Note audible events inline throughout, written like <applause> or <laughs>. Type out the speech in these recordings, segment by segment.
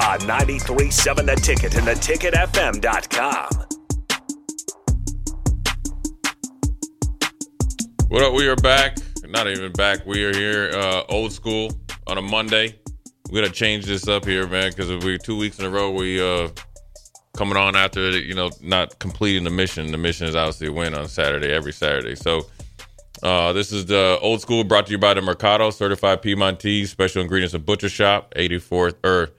On 93.7 The Ticket and theticketfm.com. What up? We are back. Not even back. We are here, uh, old school on a Monday. We're gonna change this up here, man, because we're two weeks in a row we uh coming on after you know not completing the mission. The mission is obviously a win on Saturday, every Saturday. So uh, this is the old school brought to you by the Mercado Certified Piedmontese Special Ingredients and Butcher Shop, 84th or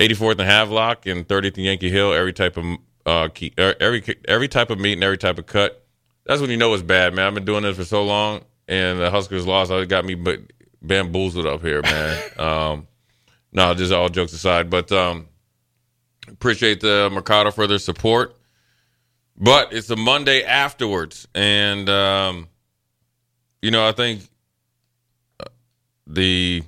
84th and Havelock and 30th and Yankee Hill. Every type of uh, key, every every type of meat and every type of cut. That's when you know it's bad, man. I've been doing this for so long, and the Huskers lost. It got me but bamboozled up here, man. <laughs> um, no, just all jokes aside, but um, appreciate the Mercado for their support. But it's a Monday afterwards, and um, you know I think uh, the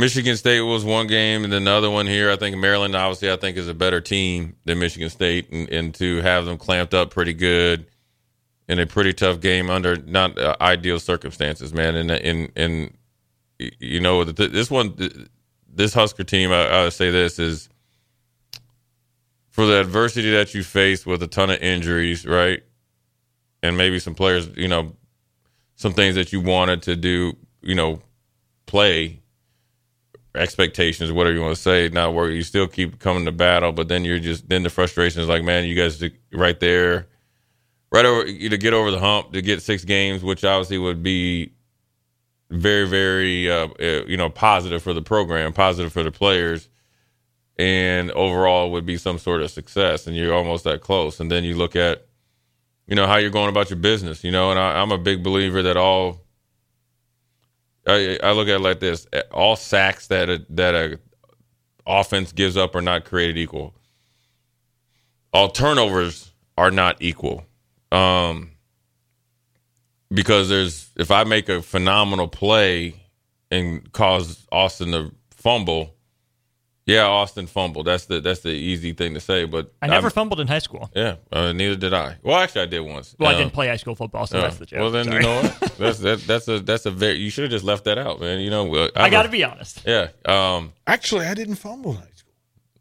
Michigan State was one game, and then the other one here. I think Maryland, obviously, I think is a better team than Michigan State, and, and to have them clamped up pretty good in a pretty tough game under not uh, ideal circumstances, man. And and and you know this one, this Husker team, I, I would say this is for the adversity that you face with a ton of injuries, right, and maybe some players, you know, some things that you wanted to do, you know, play expectations, whatever you want to say, not where you still keep coming to battle, but then you're just then the frustration is like, man, you guys right there, right over to get over the hump to get six games, which obviously would be very, very uh, you know positive for the program, positive for the players, and overall would be some sort of success. And you're almost that close. And then you look at you know how you're going about your business, you know, and I, I'm a big believer that all I, I look at it like this: all sacks that a, that a offense gives up are not created equal. All turnovers are not equal. Um, because there's if I make a phenomenal play and cause Austin to fumble, yeah, Austin fumbled. That's the that's the easy thing to say. But I never I'm- fumbled in high school. Yeah, uh, neither did I. Well, actually, I did once. Well, I Um, didn't play high school football, so uh, that's the joke. Well, then Sorry. you know what? <laughs> That's that, that's a that's a very. You should have just left that out, man. You know, well, I got to be honest. Yeah. Um. Actually, I didn't fumble in high school.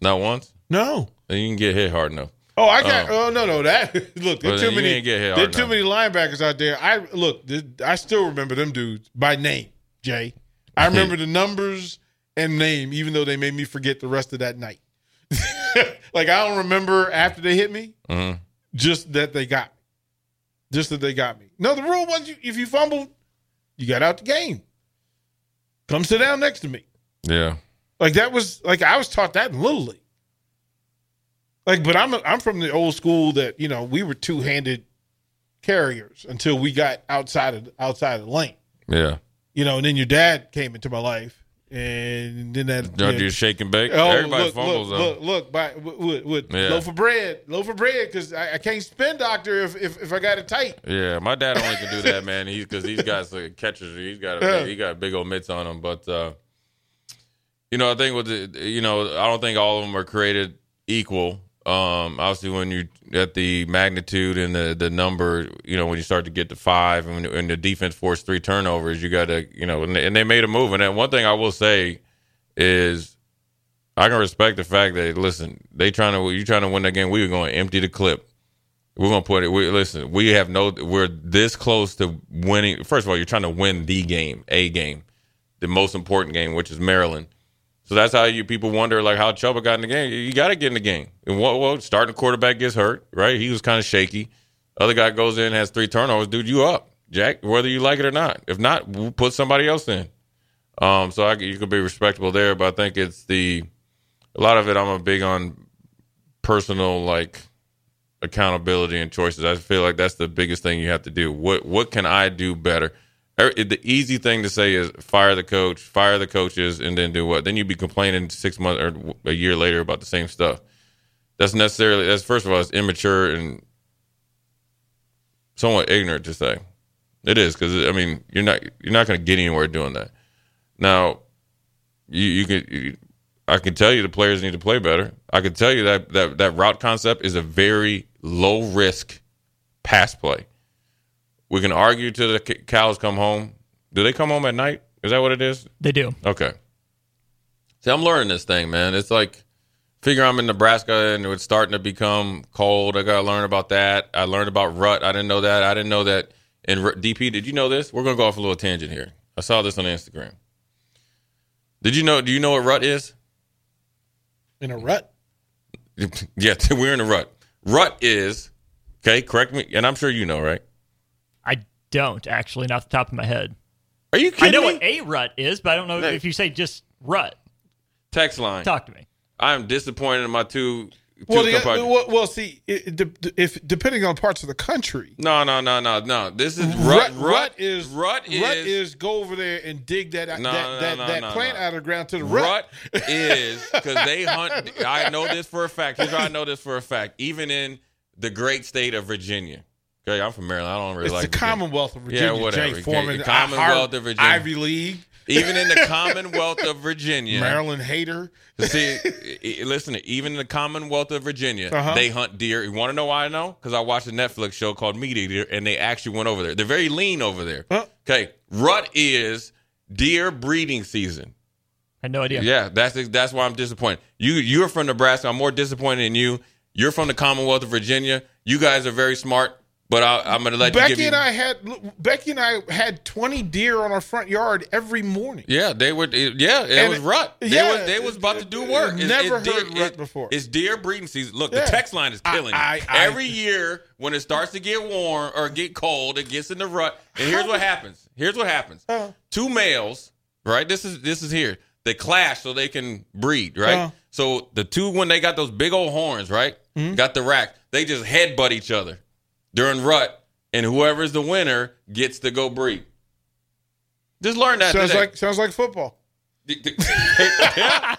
Not once. No. Then you can get hit hard enough. Oh, I got. Oh, no, no. That <laughs> look. There Well, too many. ain't get hit There too many linebackers out there. I look. I still remember them dudes by name. Jay. I <laughs> remember the numbers and name, even though they made me forget the rest of that night. <laughs> like I don't remember after they hit me. Mhm. Just that they got me. Just that they got me. No, the rule was you, if you fumbled, you got out the game. Come sit down next to me. Yeah. Like that was like I was taught that in little league. Like, but I'm I'm from the old school that you know we were two handed carriers until we got outside of outside of the lane. Yeah. You know, and then your dad came into my life, and then that do know, shake and bake. Oh, Everybody look, fumbles look, look, look, by, with, with Yeah. loaf of bread, loaf of bread, because I, I can't spin doctor if, if if I got it tight. Yeah, my dad only can do that, man. He's because he's got like, catchers. He's got a, Yeah. he got big old mitts on him. But uh, you know, I think with the you know, I don't think all of them are created equal. Um, obviously, when you at the magnitude and the the number, you know, when you start to get to five and, when, and the defense forced three turnovers, you got to you know, and they, and they made a move. And one thing I will say is. I can respect the fact that listen, they trying to you trying to win that game. We are going to empty the clip. We're gonna put it. We listen. We have no. We're this close to winning. First of all, you're trying to win the game, a game, the most important game, which is Maryland. So that's how you people wonder like how Chubba got in the game. You got to get in the game. And what? Well, starting quarterback gets hurt, right? He was kind of shaky. Other guy goes in has three turnovers. Dude, you up, Jack? Whether you like it or not. If not, we'll put somebody else in. Um, so I, you could be respectable there, but I think it's the a lot of it. I'm a big on personal like accountability and choices. I feel like that's the biggest thing you have to do. What what can I do better? The easy thing to say is fire the coach, fire the coaches, and then do what? Then you'd be complaining six months or a year later about the same stuff. That's necessarily that's first of all it's immature and somewhat ignorant to say. It is because I mean you're not you're not going to get anywhere doing that. Now, you you can you, I can tell you the players need to play better. I can tell you that that that route concept is a very low risk pass play. We can argue till the c- cows come home. Do they come home at night? Is that what it is? They do. Okay. See, I'm learning this thing, man. It's like figure I'm in Nebraska and it's starting to become cold. I got to learn about that. I learned about rut. I didn't know that. I didn't know that. In R- DP, did you know this? We're gonna go off a little tangent here. I saw this on Instagram. Did you know? Do you know what rut is? In a rut. <laughs> yeah, <laughs> we're in a rut. Rut is okay. Correct me, and I'm sure you know, right? I don't actually, not the top of my head. Are you I know me? what a rut is, but I don't know No. if you say just rut. Text line. Talk to me. I am disappointed in my two. two Well, the, compatriots. well, well, see, it, it de- if depending on parts of the country, no, no, no, no, no. This is rut, rut. rut is rut is rut is go over there and dig that No, that, no, that, no, that no, plant no. out of the ground to the rut. Rut is because they <laughs> hunt. I know this for a fact. Here's how I know this for a fact. Even in the great state of Virginia. Okay, I'm from Maryland. I don't really It's like the Virginia. Commonwealth of Virginia. Yeah, Virginia. whatever. Jay Foreman, the Commonwealth of Virginia. Ivy League, Even in the <laughs> Commonwealth of Virginia. Maryland hater. See, i- i- listen, even in the Commonwealth of Virginia, Uh-huh. they hunt deer. You want to know why I know? Because I watched a Netflix show called Meat Eater, and they actually went over there. They're very lean over there. Huh? Okay, rut is deer breeding season. I had no idea. Yeah, that's that's why I'm disappointed. You you're from Nebraska. I'm more disappointed in you. You're from the Commonwealth of Virginia. You guys are very smart, but I, I'm going to let you give Becky you. and I had look, Becky and I had twenty deer on our front yard every morning. Yeah, they were. it- Yeah, it And was rut. They yeah, was they was about to do work. It's- never it's deer- heard rut it- before. It's deer breeding season. Look, Yeah. the text line is killing. I- you. I- Every year when it starts to get warm or get cold, it gets in the rut. And here's what happens. Here's what happens. Uh. Two males, right? This is this is here. They clash so they can breed, right? Uh. So the two when they got those big old horns, right? Mm-hmm. Got the rack. They just headbutt each other during rut, and whoever's the winner gets to go breed. Just learn that. Sounds today. like sounds like football. <laughs>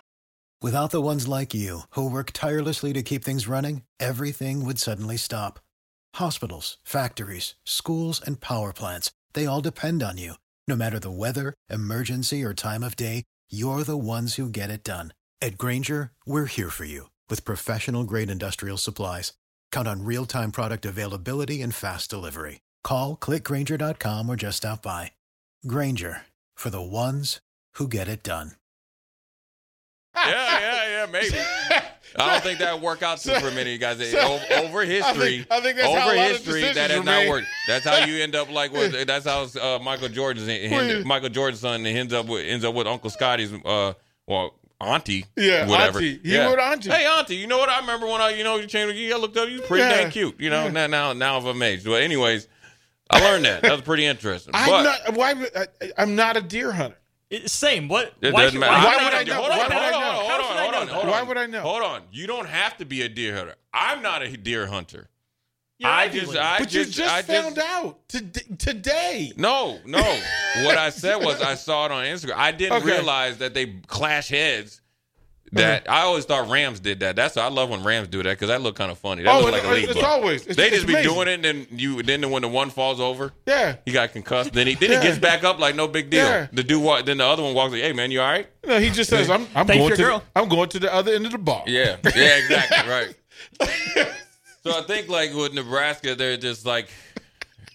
Without the ones like you, who work tirelessly to keep things running, everything would suddenly stop. Hospitals, factories, schools, and power plants, they all depend on you. No matter the weather, emergency, or time of day, you're the ones who get it done. At Grainger, we're here for you with professional grade industrial supplies. Count on real time product availability and fast delivery. Call clickgrainger.com or just stop by. Grainger for the ones who get it done. yeah, yeah, yeah, maybe. <laughs> I don't think that would work out super for many of you guys. So- O- over history, I think that's over how a lot of history, that has not worked. That's how you end up like with. <laughs> That's how uh, Michael Jordan's Michael Jordan's son ends up with ends up with Uncle Scottie's uh, well auntie, Yeah, whatever. auntie. He with auntie. Hey, auntie, you know what? I remember when I, you know, you changed. You looked up. You pretty Yeah. dang cute. You know, now now now of a age. But anyways, I learned that. That was pretty interesting. I'm but not. Why? I, I'm not a deer hunter. It- same. What? It why doesn't should- matter. Why, Why would I I know? know? Why Hold would on, I hold know? on, Hold on, should I hold know on, that? hold on. Why would I know? Hold on. You don't have to be a deer hunter. I'm not a deer hunter. You're I Ivy just, I But just, you just I found out to, today. No, no. <laughs> what I said was I saw it on Instagram. I didn't Okay. realize that they clash heads. That I always thought Rams did that. That's I love when Rams do that because that look kind of funny. That Oh, look it- like a lead it's buck. always- it's- they it's just be amazing. doing it, and then you then when the one falls over, Yeah. he got concussed. Then he then Yeah. he gets back up like no big deal. Yeah. The dude walk, then the other one walks like, "Hey man, you all right?" No, he just says, "I'm, I'm Thanks, going to, girl. the, I'm going to the other end of the bar." Yeah, yeah, exactly, right. <laughs> So I think like with Nebraska, they're just like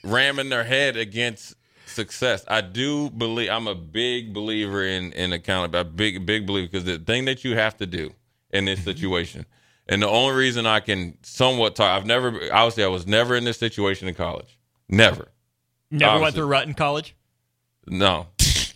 ramming their head against success. I do believe I'm a big believer in in accountability. Big big believer because the thing that you have to do in this mm-hmm. situation, and the only reason I can somewhat talk, I've never obviously I was never in this situation in college, never. Never went through rut in college. No,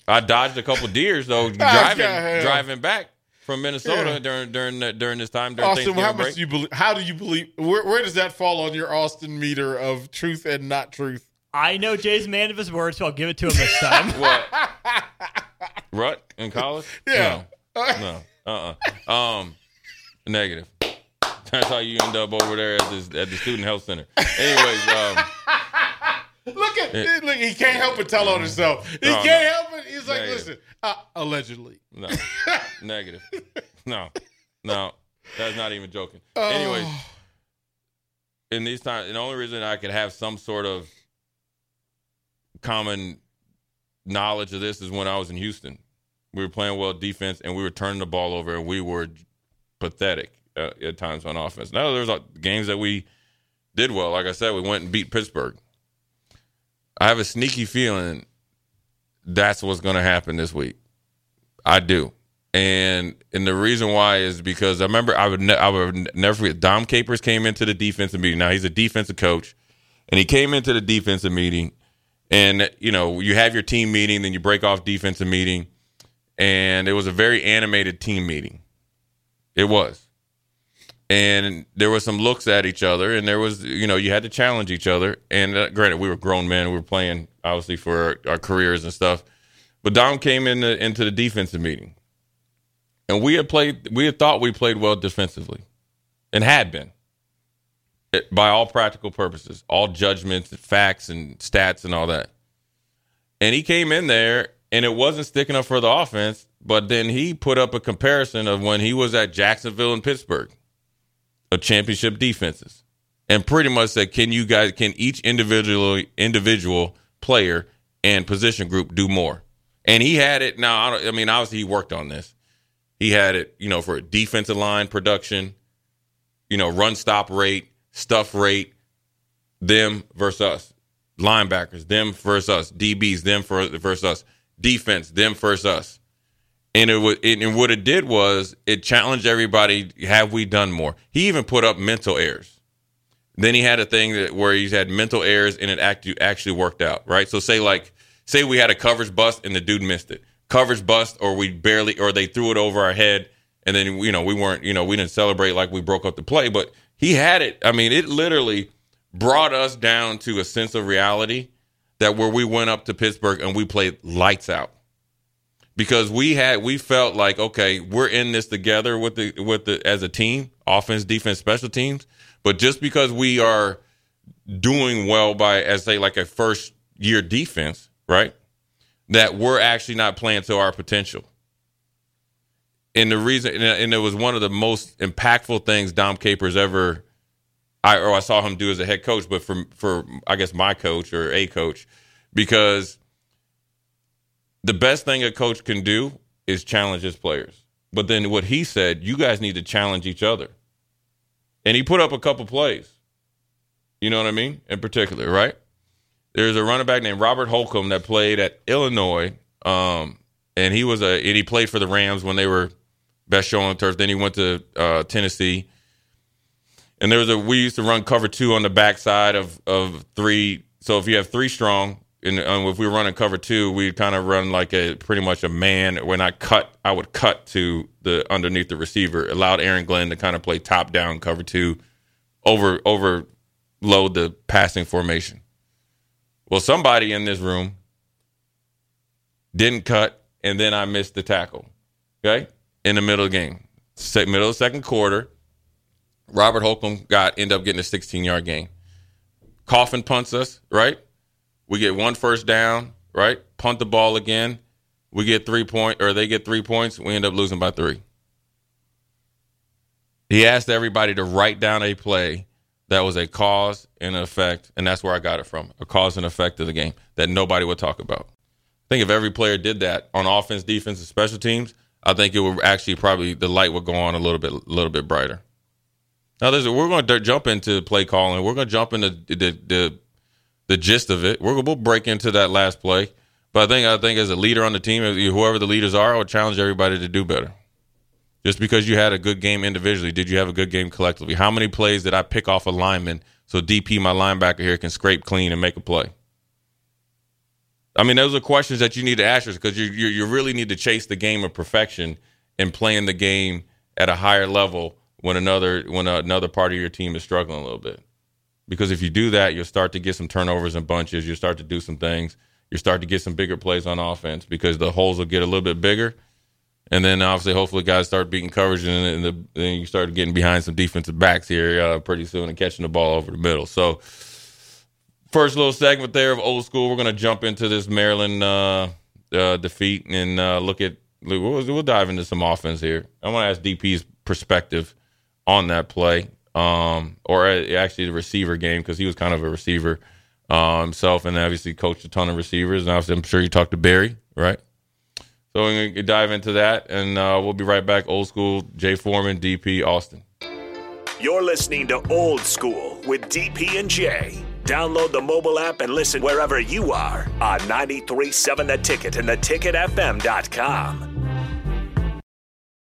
I dodged a couple deers though <laughs> driving driving back. From Minnesota Yeah. during during that- during this time during Austin, how much do you believe? How do you believe? Where, where does that fall on your Austin meter of truth and not truth? I know Jay's a man of his word, so I'll give it to him this time. <laughs> what? <laughs> Rut in college? Yeah. No. No. Uh. uh Um. Negative. That's how you end up over there at this at the student health center. Anyways, um, <laughs> Look at look. He can't help but tell on himself. He No, can't no. help it. He's like, Negative. listen, uh, allegedly. no. <laughs> Negative. No. No. That's not even joking. Oh. Anyways, in these times, the only reason I could have some sort of common knowledge of this is when I was in Houston. We were playing well defense, and we were turning the ball over, and we were pathetic uh, at times on offense. Now there's uh, games that we did well. Like I said, we went and beat Pittsburgh. I have a sneaky feeling that's what's going to happen this week. I do. And and the reason why is because I remember I would ne- I would never forget Dom Capers came into the defensive meeting. Now he's a defensive coach, and he came into the defensive meeting, and you know you have your team meeting, then you break off defensive meeting, and it was a very animated team meeting. It was, and there was some looks at each other, and there was you know you had to challenge each other. And uh, granted, we were grown men, we were playing obviously for our, our careers and stuff. But Dom came in the, into the defensive meeting, and we had played. We had thought we played well defensively, and had been, it, by all practical purposes, all judgments, and facts, and stats, and all that. And he came in there, and it wasn't sticking up for the offense. But then he put up a comparison of when he was at Jacksonville and Pittsburgh, of championship defenses, and pretty much said, "Can you guys? Can each individual individual player and position group do more?" And he had it. Now, I, I mean, obviously, he worked on this. He had it, you know, for defensive line production, you know, run stop rate, stuff rate, them versus us, linebackers, them versus us, DBs, them for, versus us, defense, them versus us. And it was, and what it did was it challenged everybody. Have we done more? He even put up mental errors. Then he had a thing that where he's had mental errors and it actually actually worked out, right? So say like say we had a coverage bust and the dude missed it. Coverage bust or we barely or they threw it over our head and then you know we weren't, you know, we didn't celebrate like we broke up the play, but he had it. I mean, it literally brought us down to a sense of reality that where we went up to Pittsburgh and we played lights out. Because we had we felt like okay, we're in this together with the with the as a team, offense, defense, special teams. But just because we are doing well by as say like a first year defense, right? That we're actually not playing to our potential. And the reason, and- it was one of the most impactful things Dom Capers ever, I or I saw him do as a head coach, but for for I guess my coach or a coach, because the best thing a coach can do is challenge his players. But then what he said, you guys need to challenge each other. And he put up a couple plays. You know what I mean? In particular, right? There's a running back named Robert Holcombe that played at Illinois. Um, and he was a and he played for the Rams when they were best show on turf. Then he went to uh, Tennessee. And there was a we used to run cover two on the backside of of three. So if you have three strong, and um, if we were running cover two, we'd kind of run like a pretty much a man. When I cut, I would cut to the underneath the receiver, allowed Aaron Glenn to kind of play top down cover two, over overload the passing formation. Well, somebody in this room didn't cut, and then I missed the tackle. Okay, in the middle of the game, middle of second quarter, Robert Holcombe got end up getting a 16 yard gain. Coffin punts us, right? We get one first down, right? Punt the ball again. We get three point, or they get three points. We end up losing by three. He asked everybody to write down a play that was a cause and effect, and that's where I got it from a cause and effect of the game that nobody would talk about. I think if every player did that on offense, defense, and special teams, I think it would actually probably the light would go on a little bit, a little bit brighter. Now, there's, we're going to jump into play calling. We're going to jump into the, the the the gist of it. We're, we'll break into that last play, but I think I think as a leader on the team, whoever the leaders are, I would challenge everybody to do better. Just because you had a good game individually, did you have a good game collectively? How many plays did I pick off a lineman so DP, my linebacker here, can scrape clean and make a play? I mean, those are questions that you need to ask yourself because you, you you really need to chase the game of perfection and playing the game at a higher level when another when another part of your team is struggling a little bit. Because if you do that, you'll start to get some turnovers and bunches. You'll start to do some things. You'll start to get some bigger plays on offense because the holes will get a little bit bigger. And then obviously, hopefully, guys start beating coverage, and, the, then you start getting behind some defensive backs here uh, pretty soon and catching the ball over the middle. So, first little segment there of old school. We're going to jump into this Maryland uh, uh, defeat and uh, look at. We'll, we'll, dive into some offense here. I want to ask DP's perspective on that play, um, or actually the receiver game because he was kind of a receiver uh, himself, and obviously coached a ton of receivers. And obviously, I'm sure you talked to Barry, right? So we're to dive into that, and uh, we'll be right back. Old school, Jay Foreman, DP, Austin. You're listening to Old School with DP and Jay. Download the mobile app and listen wherever you are on 93.7 The Ticket and theticketfm.com.